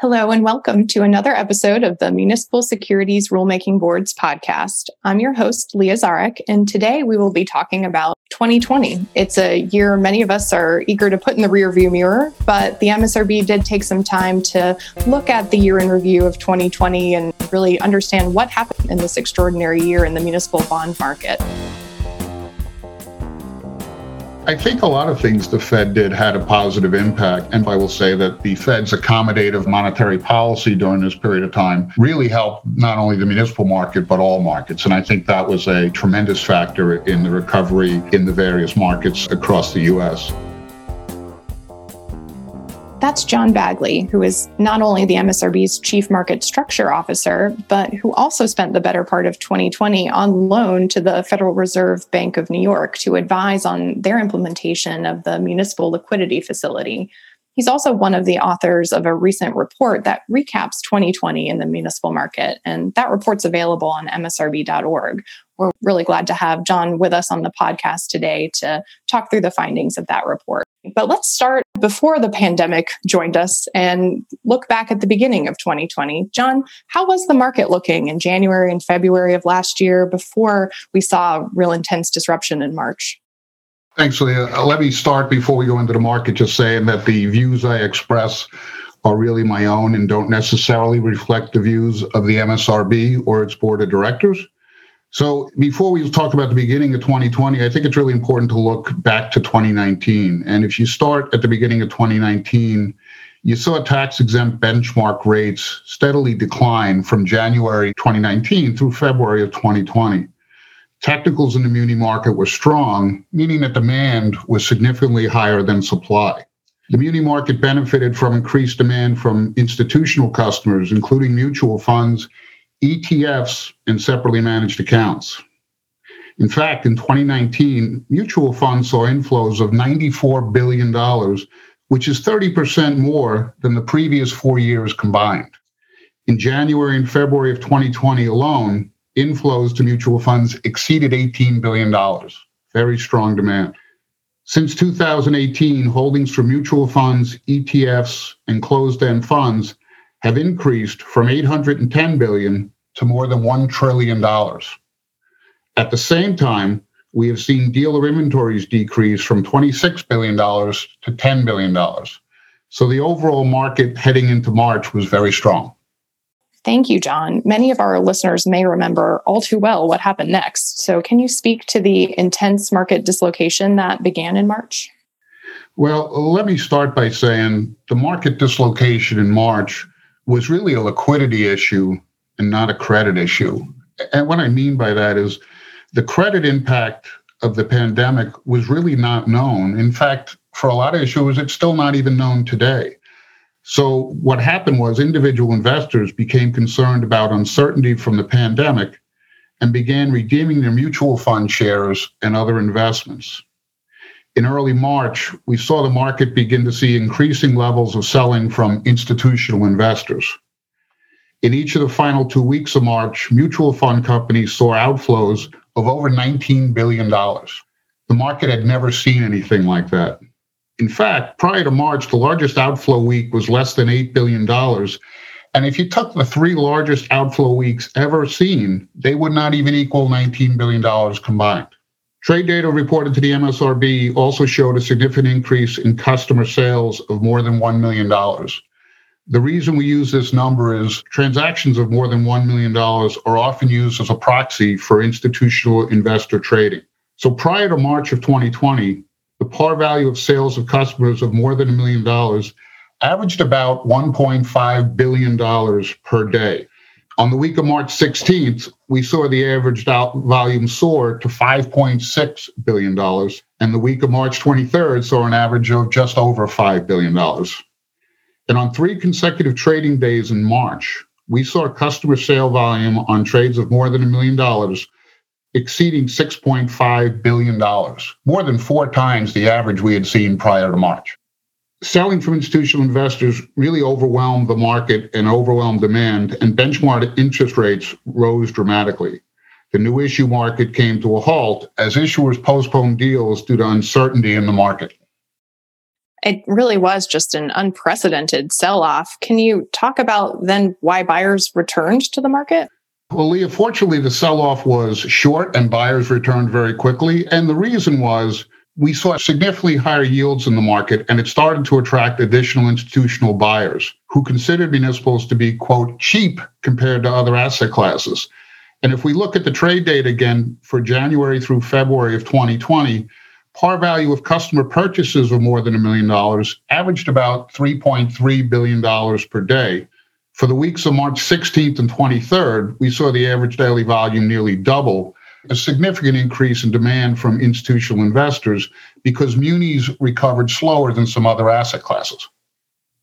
Hello, and welcome to another episode of the Municipal Securities Rulemaking Boards podcast. I'm your host, Leah Szarek, and today we will be talking about 2020. It's a year many of us are eager to put in the rearview mirror, but the MSRB did take some time to look at the year in review of 2020 and really understand what happened in this extraordinary year in the municipal bond market. I think a lot of things the Fed did had a positive impact. And I will say that the Fed's accommodative monetary policy during this period of time really helped not only the municipal market, but all markets. And I think that was a tremendous factor in the recovery in the various markets across the U.S. That's John Bagley, who is not only the MSRB's chief market structure officer, but who also spent the better part of 2020 on loan to the Federal Reserve Bank of New York to advise on their implementation of the municipal liquidity facility. He's also one of the authors of a recent report that recaps 2020 in the municipal market, and that report's available on msrb.org. We're really glad to have John with us on the podcast today to talk through the findings of that report. But let's start before the pandemic joined us and look back at the beginning of 2020. John, how was the market looking in January and February of last year before we saw real intense disruption in March? Thanks, Leah. Uh, let me start before we go into the market just saying that the views I express are really my own and don't necessarily reflect the views of the MSRB or its board of directors. So before we talk about the beginning of 2020, I think it's really important to look back to 2019. And if you start at the beginning of 2019, you saw tax exempt benchmark rates steadily decline from January 2019 through February of 2020. Technicals in the muni market were strong, meaning that demand was significantly higher than supply. The muni market benefited from increased demand from institutional customers, including mutual funds ETFs, and separately managed accounts. In fact, in 2019, mutual funds saw inflows of $94 billion, which is 30% more than the previous four years combined. In January and February of 2020 alone, inflows to mutual funds exceeded $18 billion. Very strong demand. Since 2018, holdings for mutual funds, ETFs, and closed end funds have increased from 810 billion to more than 1 trillion dollars. At the same time, we have seen dealer inventories decrease from 26 billion dollars to 10 billion dollars. So the overall market heading into March was very strong. Thank you, John. Many of our listeners may remember all too well what happened next. So, can you speak to the intense market dislocation that began in March? Well, let me start by saying the market dislocation in March was really a liquidity issue and not a credit issue. And what I mean by that is the credit impact of the pandemic was really not known. In fact, for a lot of issuers, it's still not even known today. So, what happened was individual investors became concerned about uncertainty from the pandemic and began redeeming their mutual fund shares and other investments in early March, we saw the market begin to see increasing levels of selling from institutional investors. In each of the final two weeks of March, mutual fund companies saw outflows of over $19 billion. The market had never seen anything like that. In fact, prior to March, the largest outflow week was less than $8 billion. And if you took the three largest outflow weeks ever seen, they would not even equal $19 billion combined. Trade data reported to the MSRB also showed a significant increase in customer sales of more than $1 million. The reason we use this number is transactions of more than $1 million are often used as a proxy for institutional investor trading. So prior to March of 2020, the par value of sales of customers of more than a million dollars averaged about $1.5 billion per day. On the week of March 16th, we saw the average volume soar to $5.6 billion. And the week of March 23rd saw an average of just over $5 billion. And on three consecutive trading days in March, we saw customer sale volume on trades of more than a million dollars exceeding $6.5 billion, more than four times the average we had seen prior to March selling from institutional investors really overwhelmed the market and overwhelmed demand, and benchmark interest rates rose dramatically. The new issue market came to a halt as issuers postponed deals due to uncertainty in the market. It really was just an unprecedented sell off. Can you talk about then why buyers returned to the market? Well, Leah, fortunately, the sell off was short and buyers returned very quickly. And the reason was we saw significantly higher yields in the market, and it started to attract additional institutional buyers who considered municipals to be, quote, cheap compared to other asset classes. And if we look at the trade data again for January through February of 2020, par value of customer purchases of more than a million dollars averaged about $3.3 billion per day. For the weeks of March 16th and 23rd, we saw the average daily volume nearly double a significant increase in demand from institutional investors because munis recovered slower than some other asset classes.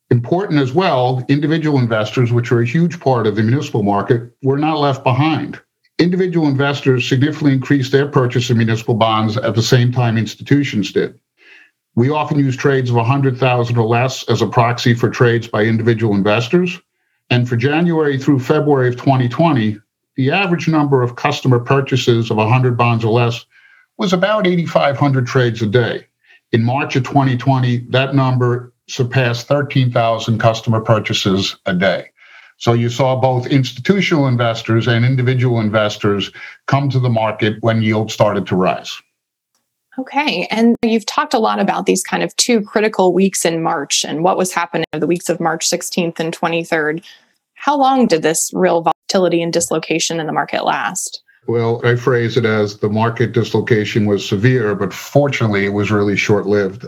Important as well, individual investors, which are a huge part of the municipal market, were not left behind. Individual investors significantly increased their purchase of municipal bonds at the same time institutions did. We often use trades of 100,000 or less as a proxy for trades by individual investors. And for January through February of 2020, the average number of customer purchases of 100 bonds or less was about 8,500 trades a day. In March of 2020, that number surpassed 13,000 customer purchases a day. So you saw both institutional investors and individual investors come to the market when yields started to rise. Okay. And you've talked a lot about these kind of two critical weeks in March and what was happening the weeks of March 16th and 23rd. How long did this real volatility and dislocation in the market last? Well, I phrase it as the market dislocation was severe, but fortunately, it was really short lived.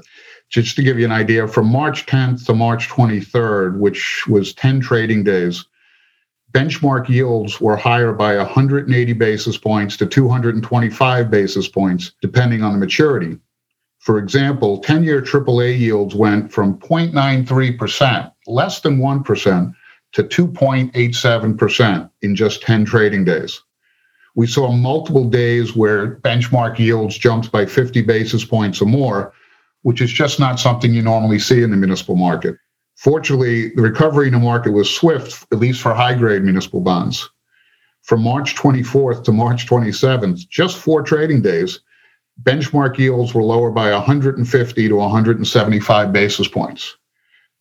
Just to give you an idea, from March 10th to March 23rd, which was 10 trading days, benchmark yields were higher by 180 basis points to 225 basis points, depending on the maturity. For example, 10 year AAA yields went from 0.93%, less than 1%, to 2.87% in just 10 trading days. We saw multiple days where benchmark yields jumped by 50 basis points or more, which is just not something you normally see in the municipal market. Fortunately, the recovery in the market was swift, at least for high grade municipal bonds. From March 24th to March 27th, just four trading days, benchmark yields were lower by 150 to 175 basis points.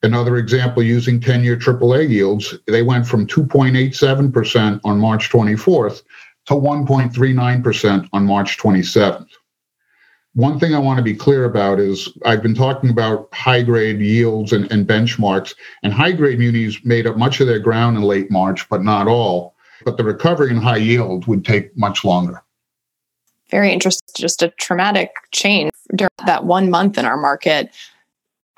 Another example using 10 year AAA yields, they went from 2.87% on March 24th to 1.39% on March 27th. One thing I want to be clear about is I've been talking about high grade yields and, and benchmarks, and high grade munis made up much of their ground in late March, but not all. But the recovery in high yield would take much longer. Very interesting. Just a traumatic change during that one month in our market.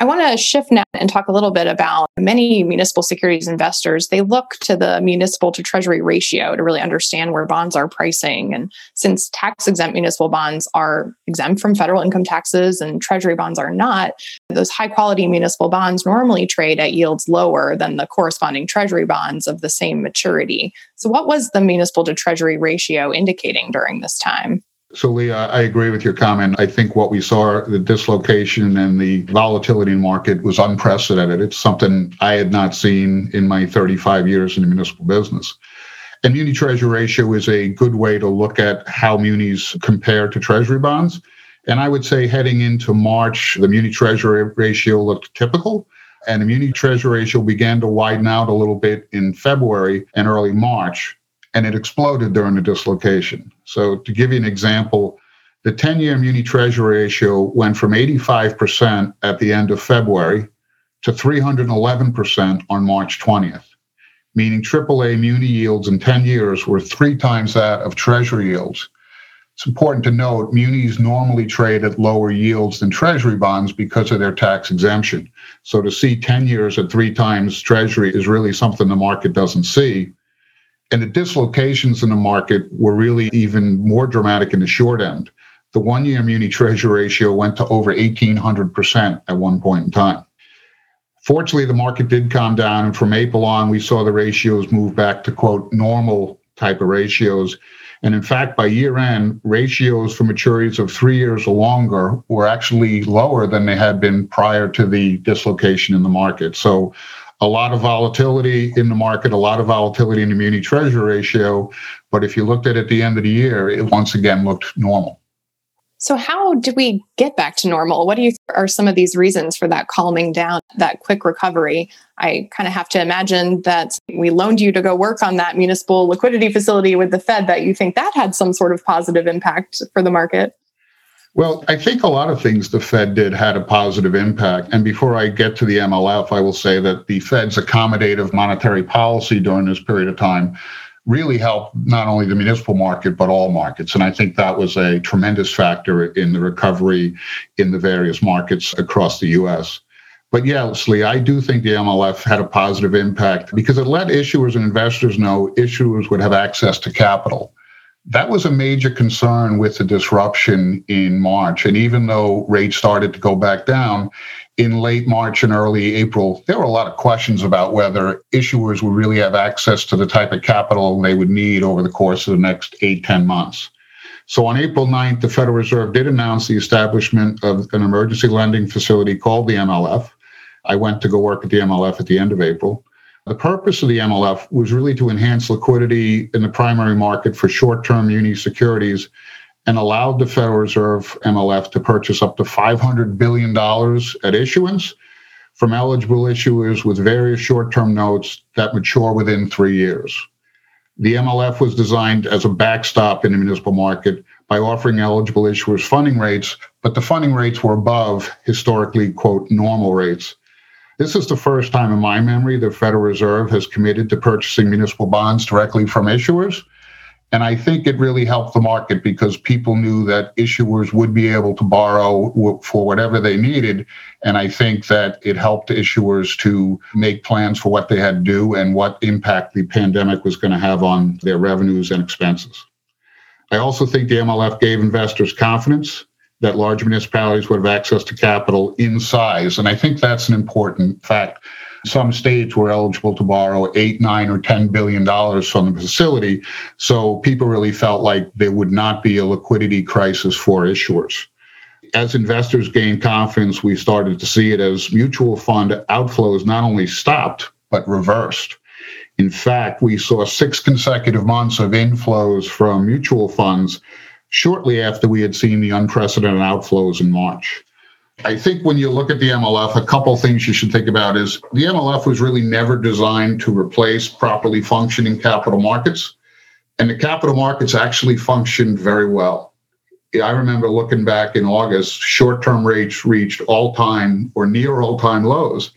I want to shift now and talk a little bit about many municipal securities investors. They look to the municipal to treasury ratio to really understand where bonds are pricing. And since tax exempt municipal bonds are exempt from federal income taxes and treasury bonds are not, those high quality municipal bonds normally trade at yields lower than the corresponding treasury bonds of the same maturity. So, what was the municipal to treasury ratio indicating during this time? So, Leah, I agree with your comment. I think what we saw, the dislocation and the volatility in market was unprecedented. It's something I had not seen in my 35 years in the municipal business. And muni treasury ratio is a good way to look at how munis compare to treasury bonds. And I would say heading into March, the muni treasury ratio looked typical. And the muni treasury ratio began to widen out a little bit in February and early March and it exploded during the dislocation. So, to give you an example, the 10 year muni treasury ratio went from 85% at the end of February to 311% on March 20th, meaning AAA muni yields in 10 years were three times that of treasury yields. It's important to note munis normally trade at lower yields than treasury bonds because of their tax exemption. So to see 10 years at three times treasury is really something the market doesn't see. And the dislocations in the market were really even more dramatic in the short end. The one year muni treasury ratio went to over 1,800% at one point in time. Fortunately, the market did calm down. And from April on, we saw the ratios move back to quote normal type of ratios. And in fact, by year end, ratios for maturities of three years or longer were actually lower than they had been prior to the dislocation in the market. So a lot of volatility in the market, a lot of volatility in the muni treasury ratio. But if you looked at it at the end of the year, it once again looked normal. So, how do we get back to normal? What do you are some of these reasons for that calming down, that quick recovery? I kind of have to imagine that we loaned you to go work on that municipal liquidity facility with the Fed, that you think that had some sort of positive impact for the market. Well, I think a lot of things the Fed did had a positive impact. And before I get to the MLF, I will say that the Fed's accommodative monetary policy during this period of time really helped not only the municipal market, but all markets. And I think that was a tremendous factor in the recovery in the various markets across the US. But yes, Lee, I do think the MLF had a positive impact because it let issuers and investors know issuers would have access to capital. That was a major concern with the disruption in March. And even though rates started to go back down, in late March and early April, there were a lot of questions about whether issuers would really have access to the type of capital they would need over the course of the next eight, 10 months. So on April 9th, the Federal Reserve did announce the establishment of an emergency lending facility called the MLF. I went to go work at the MLF at the end of April. The purpose of the MLF was really to enhance liquidity in the primary market for short term muni securities and allowed the Federal Reserve MLF to purchase up to $500 billion at issuance from eligible issuers with various short term notes that mature within three years. The MLF was designed as a backstop in the municipal market by offering eligible issuers funding rates, but the funding rates were above historically, quote, normal rates. This is the first time in my memory the Federal Reserve has committed to purchasing municipal bonds directly from issuers. And I think it really helped the market because people knew that issuers would be able to borrow for whatever they needed. And I think that it helped issuers to make plans for what they had to do and what impact the pandemic was going to have on their revenues and expenses. I also think the MLF gave investors confidence that large municipalities would have access to capital in size. And I think that's an important fact some states were eligible to borrow eight, nine, or ten billion dollars from the facility. So people really felt like there would not be a liquidity crisis for issuers. As investors gained confidence, we started to see it as mutual fund outflows not only stopped, but reversed. In fact, we saw six consecutive months of inflows from mutual funds shortly after we had seen the unprecedented outflows in March. I think when you look at the MLF, a couple things you should think about is the MLF was really never designed to replace properly functioning capital markets. And the capital markets actually functioned very well. I remember looking back in August, short term rates reached all time or near all time lows.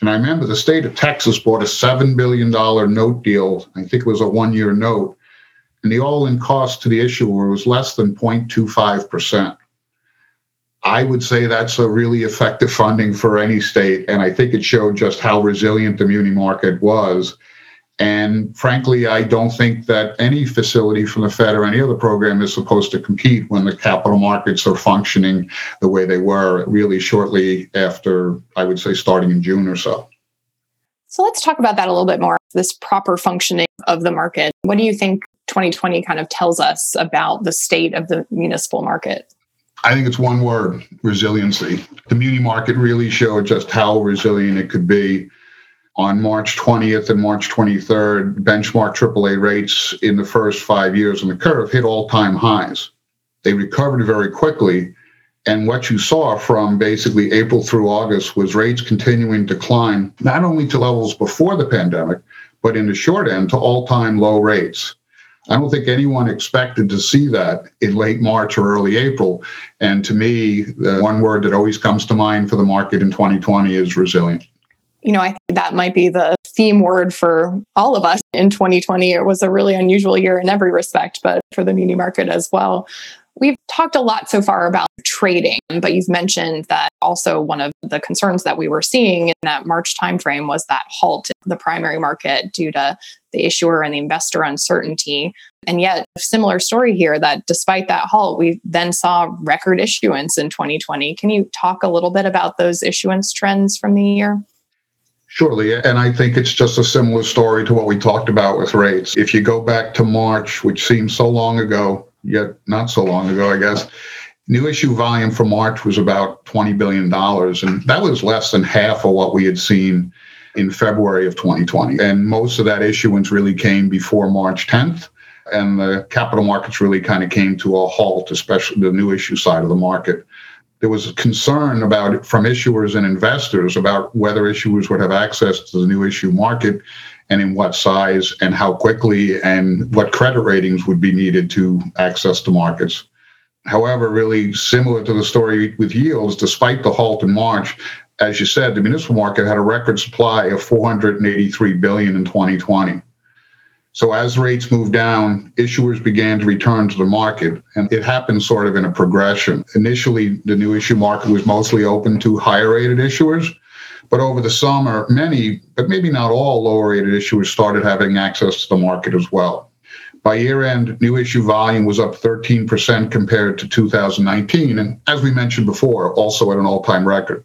And I remember the state of Texas bought a $7 billion note deal. I think it was a one year note. And the all in cost to the issuer was less than 0.25%. I would say that's a really effective funding for any state. And I think it showed just how resilient the muni market was. And frankly, I don't think that any facility from the Fed or any other program is supposed to compete when the capital markets are functioning the way they were really shortly after, I would say, starting in June or so. So let's talk about that a little bit more this proper functioning of the market. What do you think 2020 kind of tells us about the state of the municipal market? I think it's one word resiliency. The muni market really showed just how resilient it could be. On March 20th and March 23rd, benchmark AAA rates in the first five years on the curve hit all time highs. They recovered very quickly. And what you saw from basically April through August was rates continuing to climb, not only to levels before the pandemic, but in the short end to all time low rates. I don't think anyone expected to see that in late March or early April. And to me, the one word that always comes to mind for the market in 2020 is resilient. You know, I think that might be the theme word for all of us in 2020. It was a really unusual year in every respect, but for the muni market as well. We've talked a lot so far about trading, but you've mentioned that also one of the concerns that we were seeing in that March timeframe was that halt in the primary market due to the issuer and the investor uncertainty. And yet, similar story here that despite that halt, we then saw record issuance in 2020. Can you talk a little bit about those issuance trends from the year? Surely. And I think it's just a similar story to what we talked about with rates. If you go back to March, which seems so long ago, yet not so long ago, I guess. New issue volume for March was about $20 billion, and that was less than half of what we had seen in February of 2020. And most of that issuance really came before March 10th. and the capital markets really kind of came to a halt, especially the new issue side of the market. There was a concern about from issuers and investors about whether issuers would have access to the new issue market and in what size and how quickly and what credit ratings would be needed to access the markets. However, really similar to the story with yields, despite the halt in March, as you said, the municipal market had a record supply of 483 billion in 2020. So as rates moved down, issuers began to return to the market, and it happened sort of in a progression. Initially, the new issue market was mostly open to higher rated issuers, but over the summer, many, but maybe not all lower rated issuers started having access to the market as well. By year end, new issue volume was up 13% compared to 2019, and as we mentioned before, also at an all time record.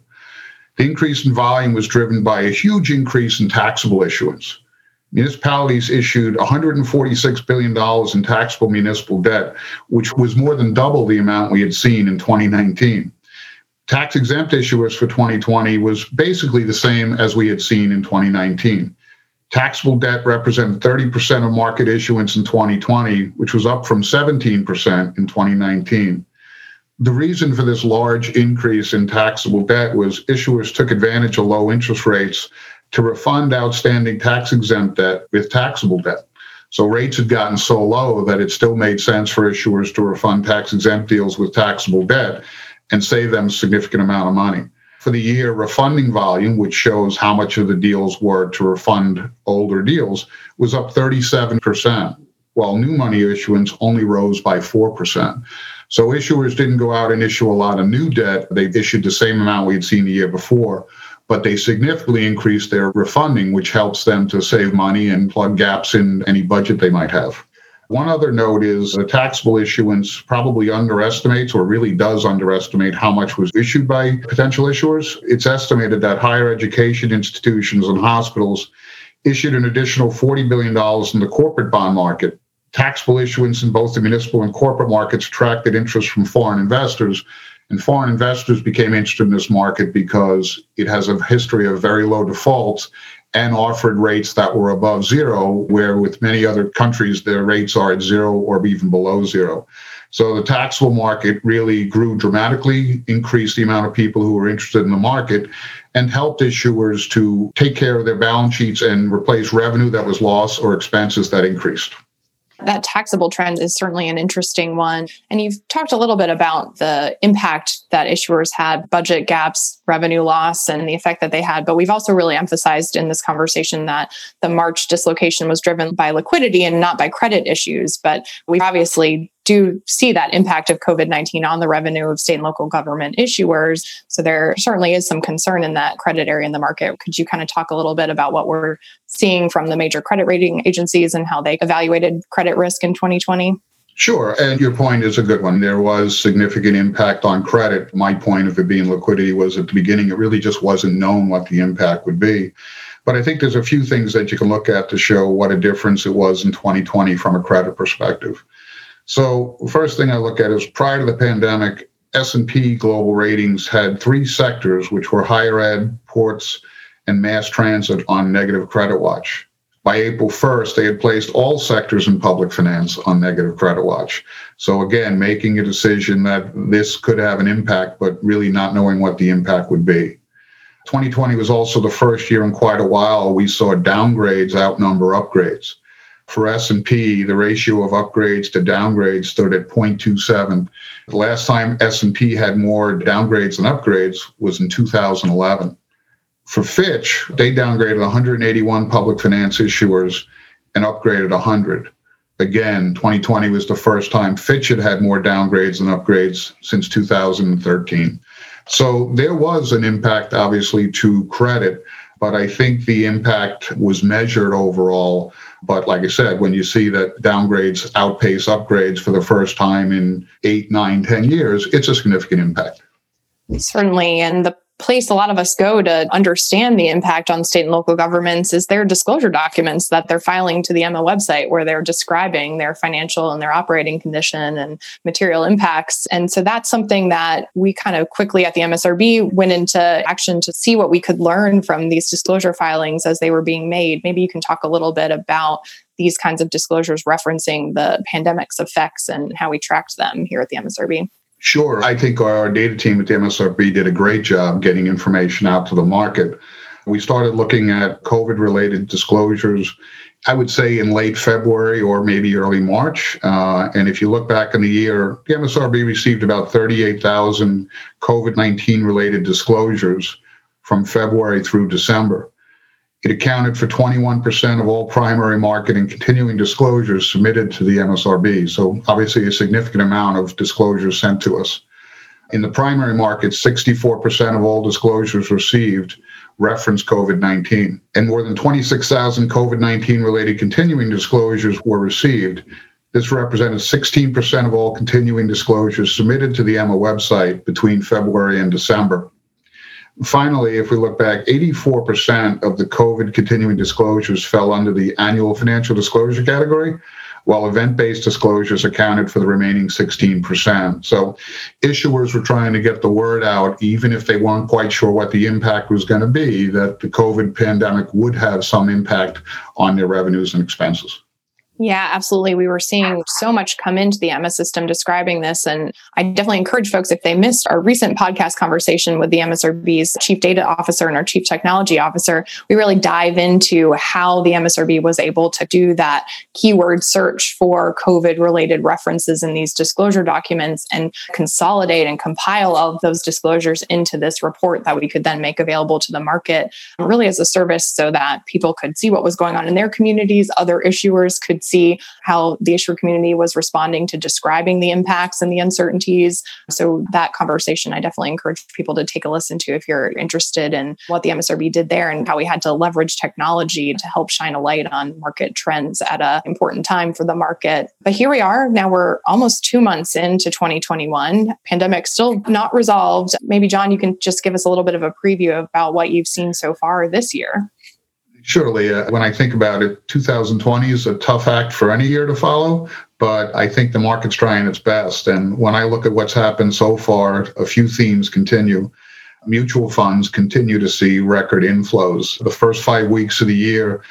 The increase in volume was driven by a huge increase in taxable issuance municipalities issued $146 billion in taxable municipal debt, which was more than double the amount we had seen in 2019. Tax exempt issuers for 2020 was basically the same as we had seen in 2019. Taxable debt represented 30% of market issuance in 2020, which was up from 17% in 2019. The reason for this large increase in taxable debt was issuers took advantage of low interest rates to refund outstanding tax exempt debt with taxable debt. So rates had gotten so low that it still made sense for issuers to refund tax exempt deals with taxable debt and save them a significant amount of money. For the year, refunding volume, which shows how much of the deals were to refund older deals, was up 37%, while new money issuance only rose by 4%. So issuers didn't go out and issue a lot of new debt. They issued the same amount we had seen the year before, but they significantly increased their refunding, which helps them to save money and plug gaps in any budget they might have. One other note is the taxable issuance probably underestimates or really does underestimate how much was issued by potential issuers. It's estimated that higher education institutions and hospitals issued an additional $40 billion in the corporate bond market. Taxable issuance in both the municipal and corporate markets attracted interest from foreign investors, and foreign investors became interested in this market because it has a history of very low defaults and offered rates that were above zero, where with many other countries, their rates are at zero or even below zero. So the taxable market really grew dramatically, increased the amount of people who were interested in the market, and helped issuers to take care of their balance sheets and replace revenue that was lost or expenses that increased. That taxable trend is certainly an interesting one. And you've talked a little bit about the impact that issuers had, budget gaps, revenue loss, and the effect that they had. But we've also really emphasized in this conversation that the March dislocation was driven by liquidity and not by credit issues. But we obviously do see that impact of COVID 19 on the revenue of state and local government issuers. So there certainly is some concern in that credit area in the market. Could you kind of talk a little bit about what we're seeing from the major credit rating agencies and how they evaluated credit risk in 2020? Sure. And your point is a good one. There was significant impact on credit. My point of it being liquidity was at the beginning, it really just wasn't known what the impact would be. But I think there's a few things that you can look at to show what a difference it was in 2020 from a credit perspective. So first thing I look at is prior to the pandemic, S&P Global Ratings had three sectors, which were higher ed, ports, and mass transit on negative credit watch. By April 1st, they had placed all sectors in public finance on negative credit watch. So again, making a decision that this could have an impact, but really not knowing what the impact would be. 2020 was also the first year in quite a while we saw downgrades outnumber upgrades. For S&P, the ratio of upgrades to downgrades stood at 0.27. The last time S&P had more downgrades than upgrades was in 2011. For Fitch, they downgraded 181 public finance issuers and upgraded 100. Again, 2020 was the first time Fitch had had more downgrades than upgrades since 2013. So there was an impact, obviously, to credit, but I think the impact was measured overall but like I said, when you see that downgrades outpace upgrades for the first time in eight, nine, ten years, it's a significant impact. Certainly. And the place a lot of us go to understand the impact on state and local governments is their disclosure documents that they're filing to the EMMA website where they're describing their financial and their operating condition and material impacts. And so that's something that we kind of quickly at the MSRB went into action to see what we could learn from these disclosure filings as they were being made. Maybe you can talk a little bit about these kinds of disclosures referencing the pandemic's effects and how we tracked them here at the MSRB. Sure. I think our data team at the MSRB did a great job getting information out to the market. We started looking at COVID related disclosures, I would say in late February or maybe early March. Uh, and if you look back in the year, the MSRB received about 38,000 COVID 19 related disclosures from February through December. It accounted for 21% of all primary market and continuing disclosures submitted to the MSRB. So, obviously, a significant amount of disclosures sent to us. In the primary market, 64% of all disclosures received reference COVID 19, and more than 26,000 COVID 19 related continuing disclosures were received. This represented 16% of all continuing disclosures submitted to the EMMA website between February and December. Finally, if we look back, 84% of the COVID continuing disclosures fell under the annual financial disclosure category, while event based disclosures accounted for the remaining 16%. So issuers were trying to get the word out, even if they weren't quite sure what the impact was going to be, that the COVID pandemic would have some impact on their revenues and expenses. Yeah, absolutely. We were seeing so much come into the EMMA system describing this. And I definitely encourage folks, if they missed our recent podcast conversation with the MSRB's chief data officer and our chief technology officer, we really dive into how the MSRB was able to do that keyword search for COVID related references in these disclosure documents and consolidate and compile all of those disclosures into this report that we could then make available to the market, really as a service so that people could see what was going on in their communities, other issuers could see how the issuer community was responding to describing the impacts and the uncertainties. So that conversation, I definitely encourage people to take a listen to if you're interested in what the MSRB did there and how we had to leverage technology to help shine a light on market trends at an important time for the market. But here we are. Now we're almost two months into 2021. Pandemic still not resolved. Maybe John, you can just give us a little bit of a preview about what you've seen so far this year. Surely, uh, when I think about it, 2020 is a tough act for any year to follow, but I think the market's trying its best. And when I look at what's happened so far, a few themes continue. Mutual funds continue to see record inflows. The first five weeks of the year,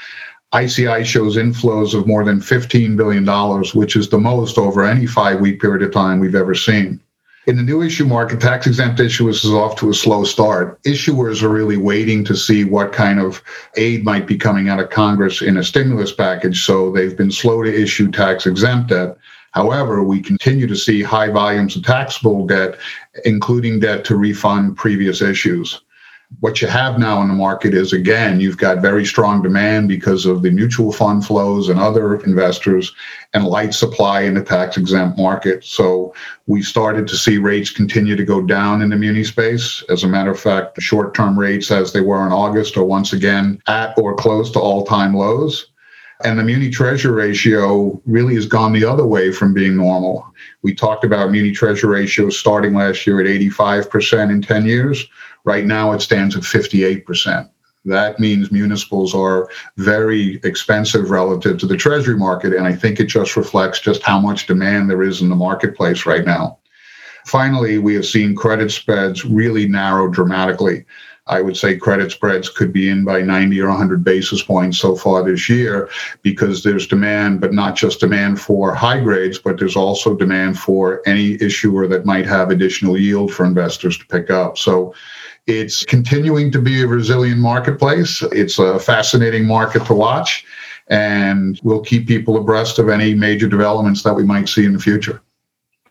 ICI shows inflows of more than $15 billion, which is the most over any five week period of time we've ever seen. In the new issue market, tax exempt issuers is off to a slow start. Issuers are really waiting to see what kind of aid might be coming out of Congress in a stimulus package. So they've been slow to issue tax exempt debt. However, we continue to see high volumes of taxable debt, including debt to refund previous issues what you have now in the market is again, you've got very strong demand because of the mutual fund flows and other investors and light supply in the tax exempt market. So we started to see rates continue to go down in the muni space. As a matter of fact, the short term rates, as they were in August, are once again at or close to all time lows. And the muni treasury ratio really has gone the other way from being normal. We talked about muni treasury ratio starting last year at 85% in 10 years. Right now, it stands at 58%. That means municipals are very expensive relative to the treasury market. And I think it just reflects just how much demand there is in the marketplace right now. Finally, we have seen credit spreads really narrow dramatically. I would say credit spreads could be in by 90 or 100 basis points so far this year because there's demand, but not just demand for high grades, but there's also demand for any issuer that might have additional yield for investors to pick up. So it's continuing to be a resilient marketplace. It's a fascinating market to watch, and we'll keep people abreast of any major developments that we might see in the future.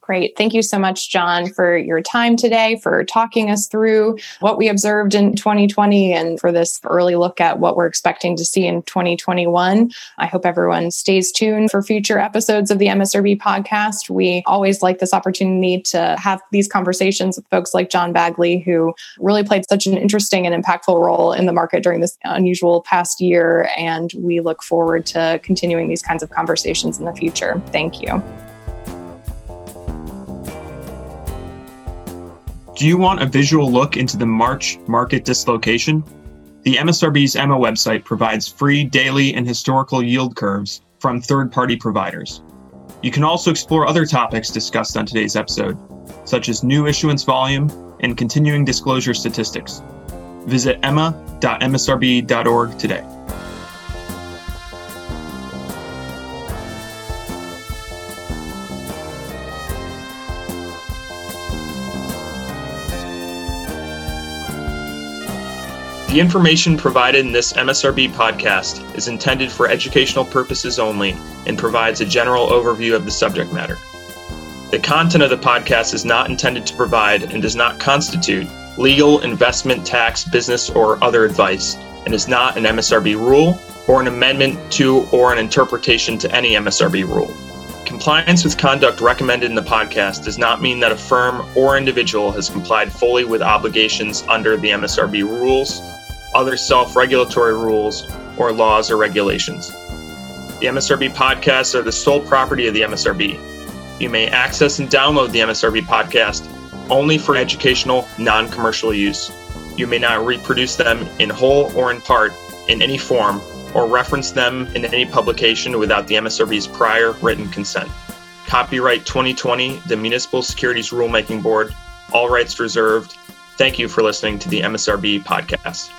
Great. Thank you so much, John, for your time today, for talking us through what we observed in 2020 and for this early look at what we're expecting to see in 2021. I hope everyone stays tuned for future episodes of the MSRB podcast. We always like this opportunity to have these conversations with folks like John Bagley, who really played such an interesting and impactful role in the market during this unusual past year. And we look forward to continuing these kinds of conversations in the future. Thank you. Do you want a visual look into the March market dislocation? The MSRB's EMMA website provides free daily and historical yield curves from third party providers. You can also explore other topics discussed on today's episode, such as new issuance volume and continuing disclosure statistics. Visit emma.msrb.org today. The information provided in this MSRB podcast is intended for educational purposes only and provides a general overview of the subject matter. The content of the podcast is not intended to provide and does not constitute legal, investment, tax, business, or other advice, and is not an MSRB rule or an amendment to or an interpretation to any MSRB rule. Compliance with conduct recommended in the podcast does not mean that a firm or individual has complied fully with obligations under the MSRB rules other self regulatory rules, or laws or regulations. The MSRB podcasts are the sole property of the MSRB. You may access and download the MSRB podcast only for educational, non commercial use. You may not reproduce them in whole or in part in any form or reference them in any publication without the MSRB's prior written consent. Copyright 2020, the Municipal Securities Rulemaking Board, all rights reserved. Thank you for listening to the MSRB podcast.